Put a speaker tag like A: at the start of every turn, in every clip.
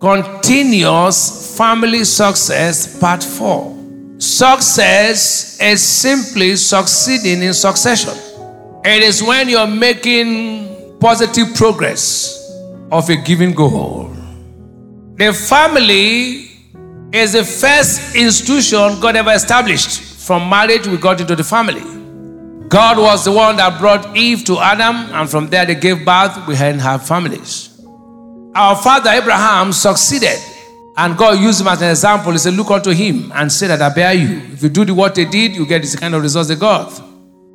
A: Continuous Family Success Part 4. Success is simply succeeding in succession. It is when you're making positive progress of a given goal. The family is the first institution God ever established. From marriage, we got into the family. God was the one that brought Eve to Adam, and from there they gave birth. We have families. Our father Abraham succeeded, and God used him as an example. He said, Look unto him and say that I bear you. If you do what they did, you get this kind of results they got.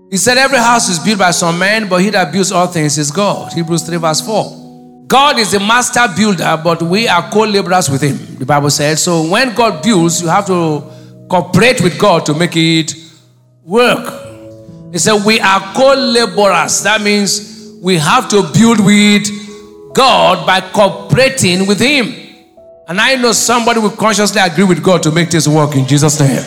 A: He said, Every house is built by some man, but he that builds all things is God. Hebrews 3, verse 4. God is the master builder, but we are co laborers with him, the Bible says. So when God builds, you have to cooperate with God to make it work. He said, We are co laborers. That means we have to build with God by cooperating with Him. And I know somebody will consciously agree with God to make this work in Jesus' name.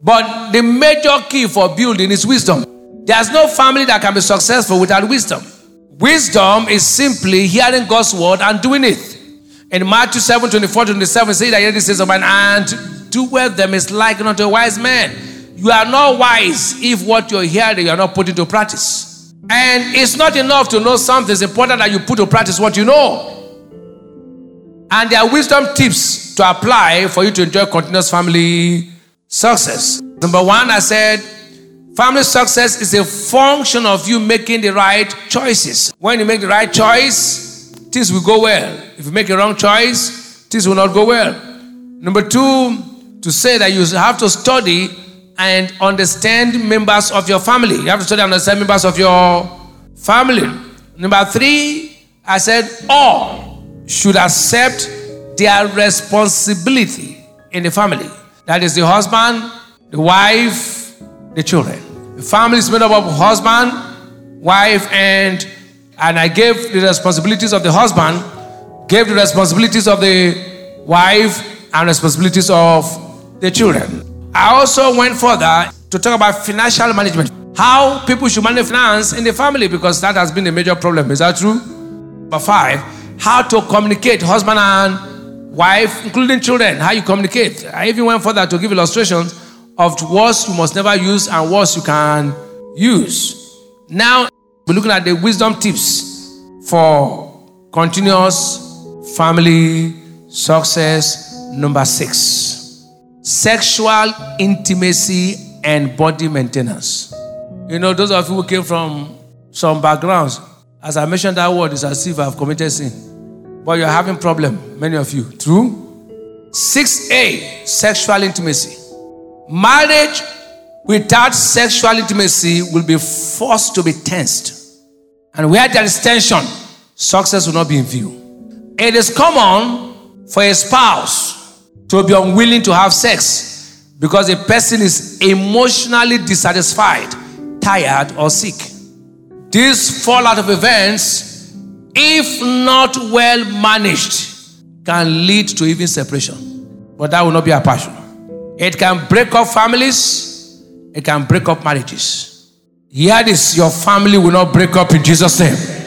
A: But the major key for building is wisdom. There's no family that can be successful without wisdom. Wisdom is simply hearing God's word and doing it. In Matthew 7 24 27, say that this says of mine, and do with them is like unto a wise man. You are not wise if what you're hearing you are not put into practice. And it's not enough to know something, it's important that you put to practice what you know. And there are wisdom tips to apply for you to enjoy continuous family success. Number one, I said, family success is a function of you making the right choices. When you make the right choice, things will go well. If you make a wrong choice, things will not go well. Number two, to say that you have to study and understand members of your family. You have to study and understand members of your family. Number three, I said all should accept their responsibility in the family. That is the husband, the wife, the children. The family is made up of husband, wife, and and I gave the responsibilities of the husband, gave the responsibilities of the wife, and responsibilities of the children. I also went further to talk about financial management. How people should manage finance in the family because that has been a major problem. Is that true? Number five, how to communicate husband and wife, including children, how you communicate. I even went further to give illustrations of words you must never use and words you can use. Now, we're looking at the wisdom tips for continuous family success. Number six sexual intimacy and body maintenance. You know, those of you who came from some backgrounds, as I mentioned that word, it's as if I've committed sin. But you're having problem, many of you. True? 6a, sexual intimacy. Marriage without sexual intimacy will be forced to be tensed. And where there is tension, success will not be in view. It is common for a spouse to be unwilling to have sex because a person is emotionally dissatisfied, tired, or sick. This fallout of events, if not well managed, can lead to even separation. But that will not be our passion. It can break up families, it can break up marriages. Hear this your family will not break up in Jesus' name.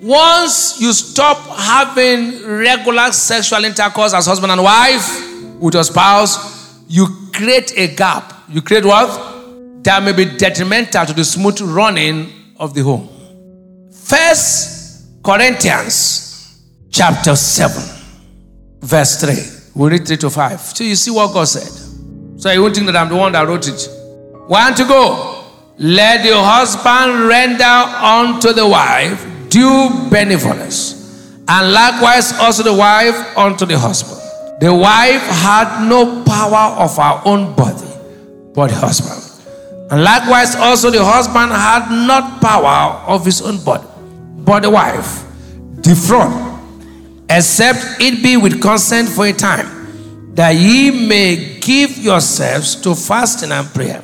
A: Once you stop having regular sexual intercourse as husband and wife with your spouse, you create a gap. You create what? That may be detrimental to the smooth running of the home. First Corinthians chapter 7, verse 3. We read 3 to 5. So you see what God said. So you won't think that I'm the one that wrote it. One to go. Let the husband render unto the wife due benevolence, and likewise also the wife unto the husband. The wife had no power of her own body, but the husband. And likewise also the husband had not power of his own body, but the wife. Defraud, except it be with consent for a time, that ye may give yourselves to fasting and prayer,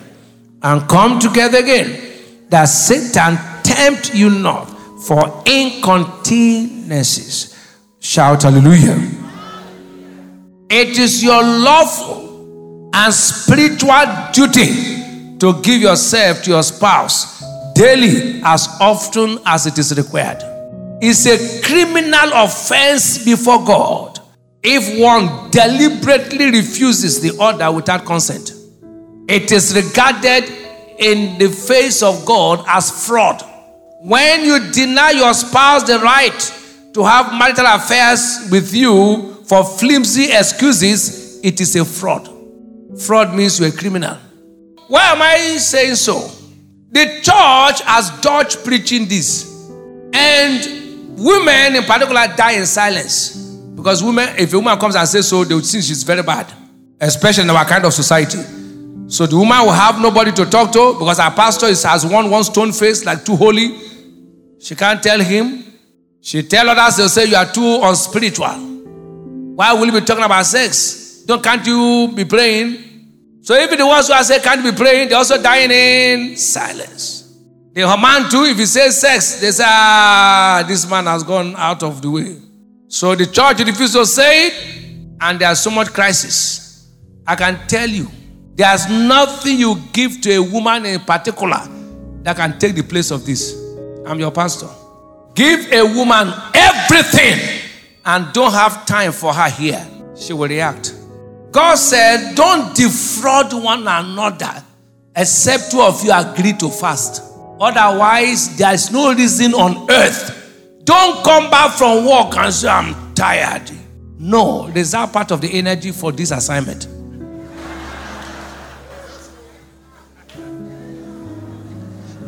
A: and come together again, that Satan tempt you not for incontinencies. Shout hallelujah. It is your lawful and spiritual duty to give yourself to your spouse daily as often as it is required. It's a criminal offense before God if one deliberately refuses the order without consent. It is regarded in the face of God as fraud. When you deny your spouse the right to have marital affairs with you for flimsy excuses, it is a fraud. Fraud means you're a criminal. Why am I saying so? The church has dodged preaching this. And women in particular die in silence. Because women, if a woman comes and says so, they would think she's very bad. Especially in our kind of society. So the woman will have nobody to talk to because our pastor is, has one one stone face, like too holy. She can't tell him. She tell others, they'll say you are too unspiritual. Why will you be talking about sex? Don't can't you be praying? So even the ones who are saying can't be praying, they're also dying in silence. The man too, if he says sex, they say, ah, this man has gone out of the way. So the church refuses to say it, and there's so much crisis. I can tell you, there's nothing you give to a woman in particular that can take the place of this. I'm your pastor. Give a woman everything and don't have time for her here. She will react. God said, Don't defraud one another except two of you agree to fast. Otherwise, there is no reason on earth. Don't come back from work and say, I'm tired. No, reserve part of the energy for this assignment.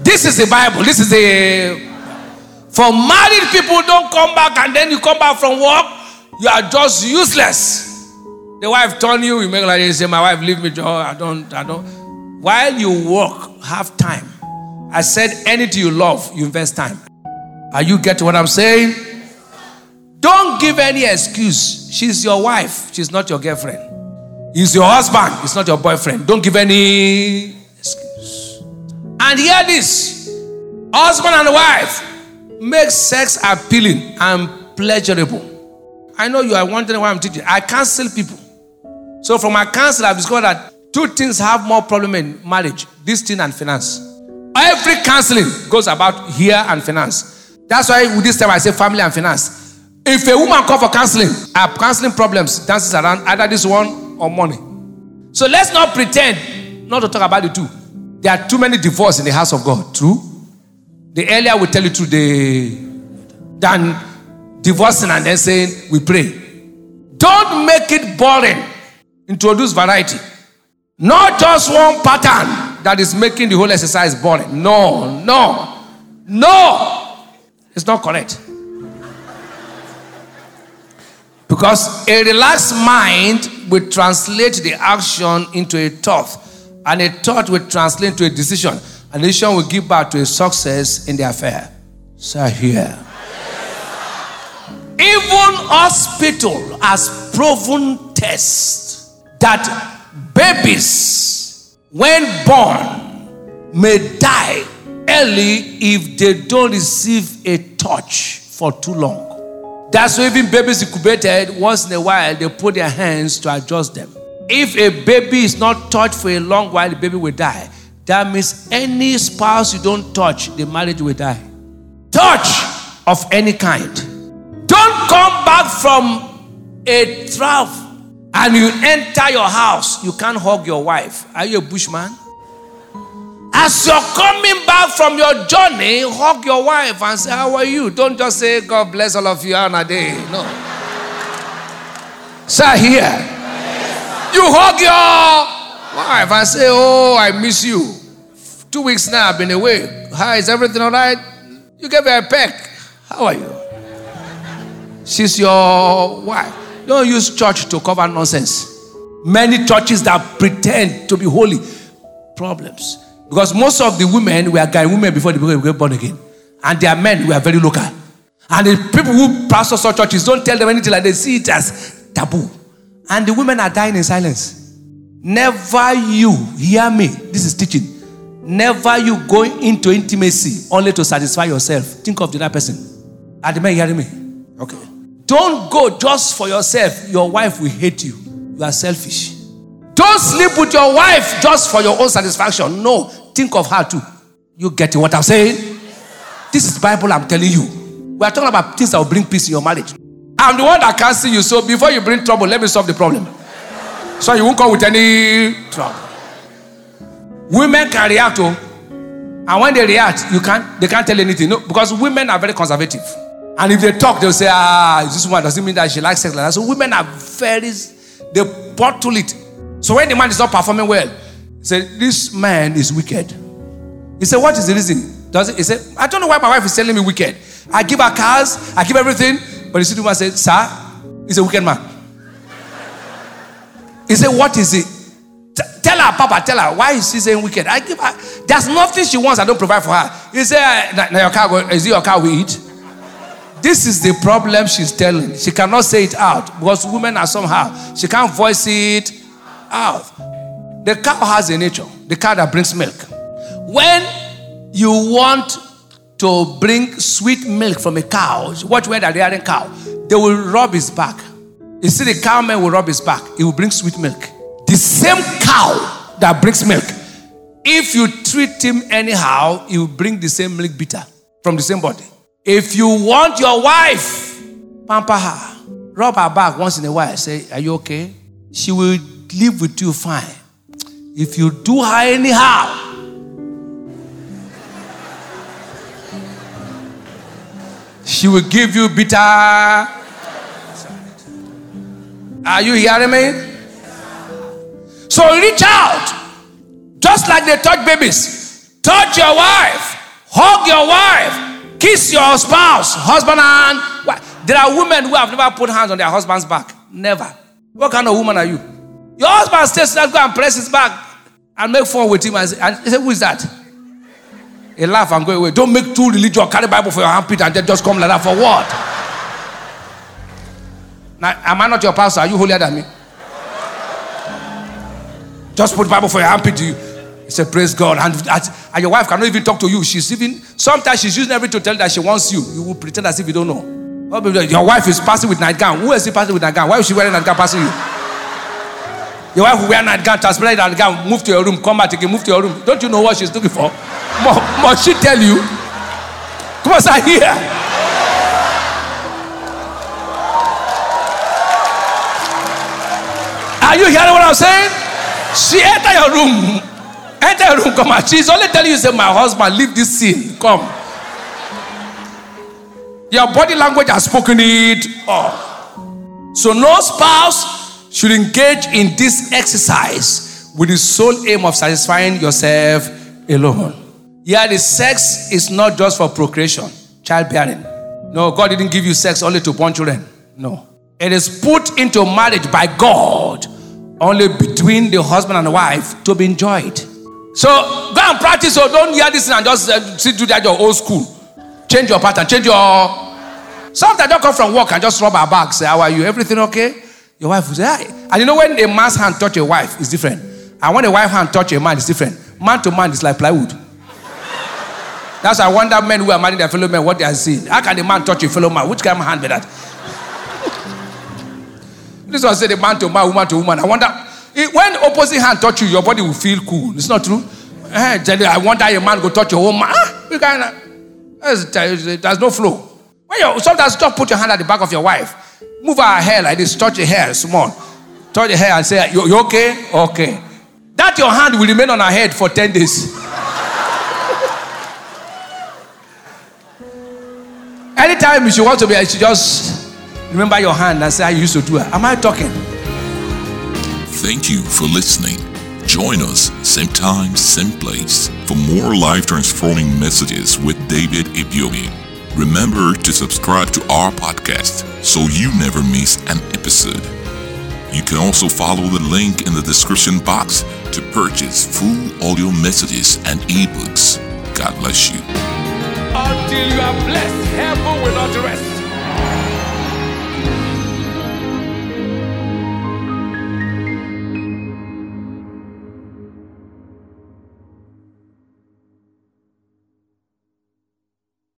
A: This is the Bible. This is the. For married people, don't come back and then you come back from work, you are just useless. The wife turn you, you make like you say, My wife, leave me. I don't, I don't. While you work, have time. I said, anything you love, you invest time. Are you getting what I'm saying? Don't give any excuse. She's your wife, she's not your girlfriend. He's your husband, it's not your boyfriend. Don't give any. And hear this husband and wife make sex appealing and pleasurable. I know you are wondering why I'm teaching. I counsel people. So from my counsel, I've discovered that two things have more problem in marriage: this thing and finance. Every counseling goes about here and finance. That's why with this time I say family and finance. If a woman call for counseling, her counseling problems dances around either this one or money. So let's not pretend not to talk about the two. There are too many divorces in the house of God. True. The earlier we tell you the than divorcing and then saying we pray. Don't make it boring. Introduce variety. Not just one pattern that is making the whole exercise boring. No, no, no. It's not correct. Because a relaxed mind will translate the action into a thought, and a thought will translate into a decision. And decision will give birth to a success in the affair. So here. Even hospital has proven tests that babies, when born, may die early if they don't receive a touch for too long. That's why even babies incubated, once in a while, they put their hands to adjust them. If a baby is not touched for a long while, the baby will die. That means any spouse you don't touch, the marriage will die. Touch of any kind. Don't come back from a trough and you enter your house, you can't hug your wife. Are you a bushman? As you're coming back from your journey, hug your wife and say, How are you? Don't just say, God bless all of you on a day. No. Sir, here. You hug your wife and say, Oh, I miss you. Two weeks now, I've been away. Hi, is everything all right? You gave her a peck. How are you? She's your wife. Don't use church to cover nonsense. Many churches that pretend to be holy, problems. Because most of the women were guy women before they became born again. And their men were very local. And the people who pastor such churches don't tell them anything like they see it as taboo. And the women are dying in silence. Never you, hear me, this is teaching. Never you go into intimacy only to satisfy yourself. Think of the other person. Are the men hearing me? Okay. Don't go just for yourself. Your wife will hate you. You are selfish. Don't sleep with your wife just for your own satisfaction. No, think of her too. You getting what I'm saying? This is Bible I'm telling you. We are talking about things that will bring peace in your marriage. I'm the one that can't see you. So before you bring trouble, let me solve the problem. So you won't come with any trouble. Women can react, oh, and when they react, you can't. They can't tell anything. No, because women are very conservative, and if they talk, they'll say, "Ah, this woman doesn't mean that she likes sex like that." So women are very, they bottle it. So when the man is not performing well, he said, "This man is wicked." He said, "What is the reason?" Does it? He said, "I don't know why my wife is telling me wicked. I give her cars, I give everything, but the city woman said, Sir, he's a wicked man. He said, What is it? Tell her, Papa, tell her, why is she saying wicked? I give her, there's nothing she wants, I don't provide for her. He said, eh, now your car, is it your car we eat? This is the problem she's telling. She cannot say it out because women are somehow, she can't voice it out. The cow has a nature, the cow that brings milk. When you want to bring sweet milk from a cow, watch where they're rearing cow, they will rub his back. You see, the cowman will rub his back, he will bring sweet milk. The same cow that brings milk, if you treat him anyhow, he will bring the same milk bitter from the same body. If you want your wife, pamper her, rub her back once in a while, say, Are you okay? She will live with you fine. If you do her anyhow, she will give you bitter. Are you hearing me? So reach out. Just like they touch babies. Touch your wife. Hug your wife. Kiss your spouse, husband and wife. There are women who have never put hands on their husband's back. Never. What kind of woman are you? Your husband stays there, go and press his back and make fun with him. And say Who is that? He laugh and go away. Don't make too religious. Carry Bible for your armpit and then just come like that for what? Now, am I not your pastor? Are you holier than me? Just put Bible for your armpit. You say, Praise God. And, and your wife cannot even talk to you. She's even, sometimes she's using everything to tell that she wants you. You will pretend as if you don't know. Your wife is passing with nightgown. Who is she passing with nightgown? Why is she wearing nightgown passing you? Your wife will wear nightgown, transparent nightgown, move to your room, come back again, move to your room. Don't you know what she's looking for? Must she tell you? Come on, sir, here. Are you hearing what I'm saying? She enter your room. Enter your room, come on. She's only telling you, say, my husband, leave this scene. Come. Your body language has spoken it Oh. So no spouse should engage in this exercise with the sole aim of satisfying yourself alone. Yeah, the sex is not just for procreation, childbearing. No, God didn't give you sex only to born children. No. It is put into marriage by God only between the husband and the wife to be enjoyed. So go and practice. So don't hear this and just uh, sit do that your old school. Change your pattern. Change your. Sometimes don't come from work and just rub our back. Say, how are you? Everything okay? Your wife will say, hi. And you know when a man's hand touch a wife, it's different. And when a wife hand touch a man, it's different. Man to man, it's like plywood. That's why I wonder men who are marrying their fellow men what they are seeing. How can a man touch a fellow man? Which kind of hand be that? this one said the man to man, woman to woman. I wonder when opposite hand touch you, your body will feel cool. It's not true. Eh, I wonder a man go touch a woman. Ah, you can, there's no flow. When you sometimes just put your hand at the back of your wife, move our hair like this, touch your hair small, touch your hair and say, "You, you okay? Okay." That your hand will remain on her head for ten days. Anytime she wants to be, she just remember your hand and say you used to do it. Am I talking?
B: Thank you for listening. Join us same time, same place for more life transforming messages with David Ibiyeomie. Remember to subscribe to our podcast so you never miss an episode. You can also follow the link in the description box to purchase full audio messages and ebooks. God bless you
C: until you are blessed. Heaven will not rest.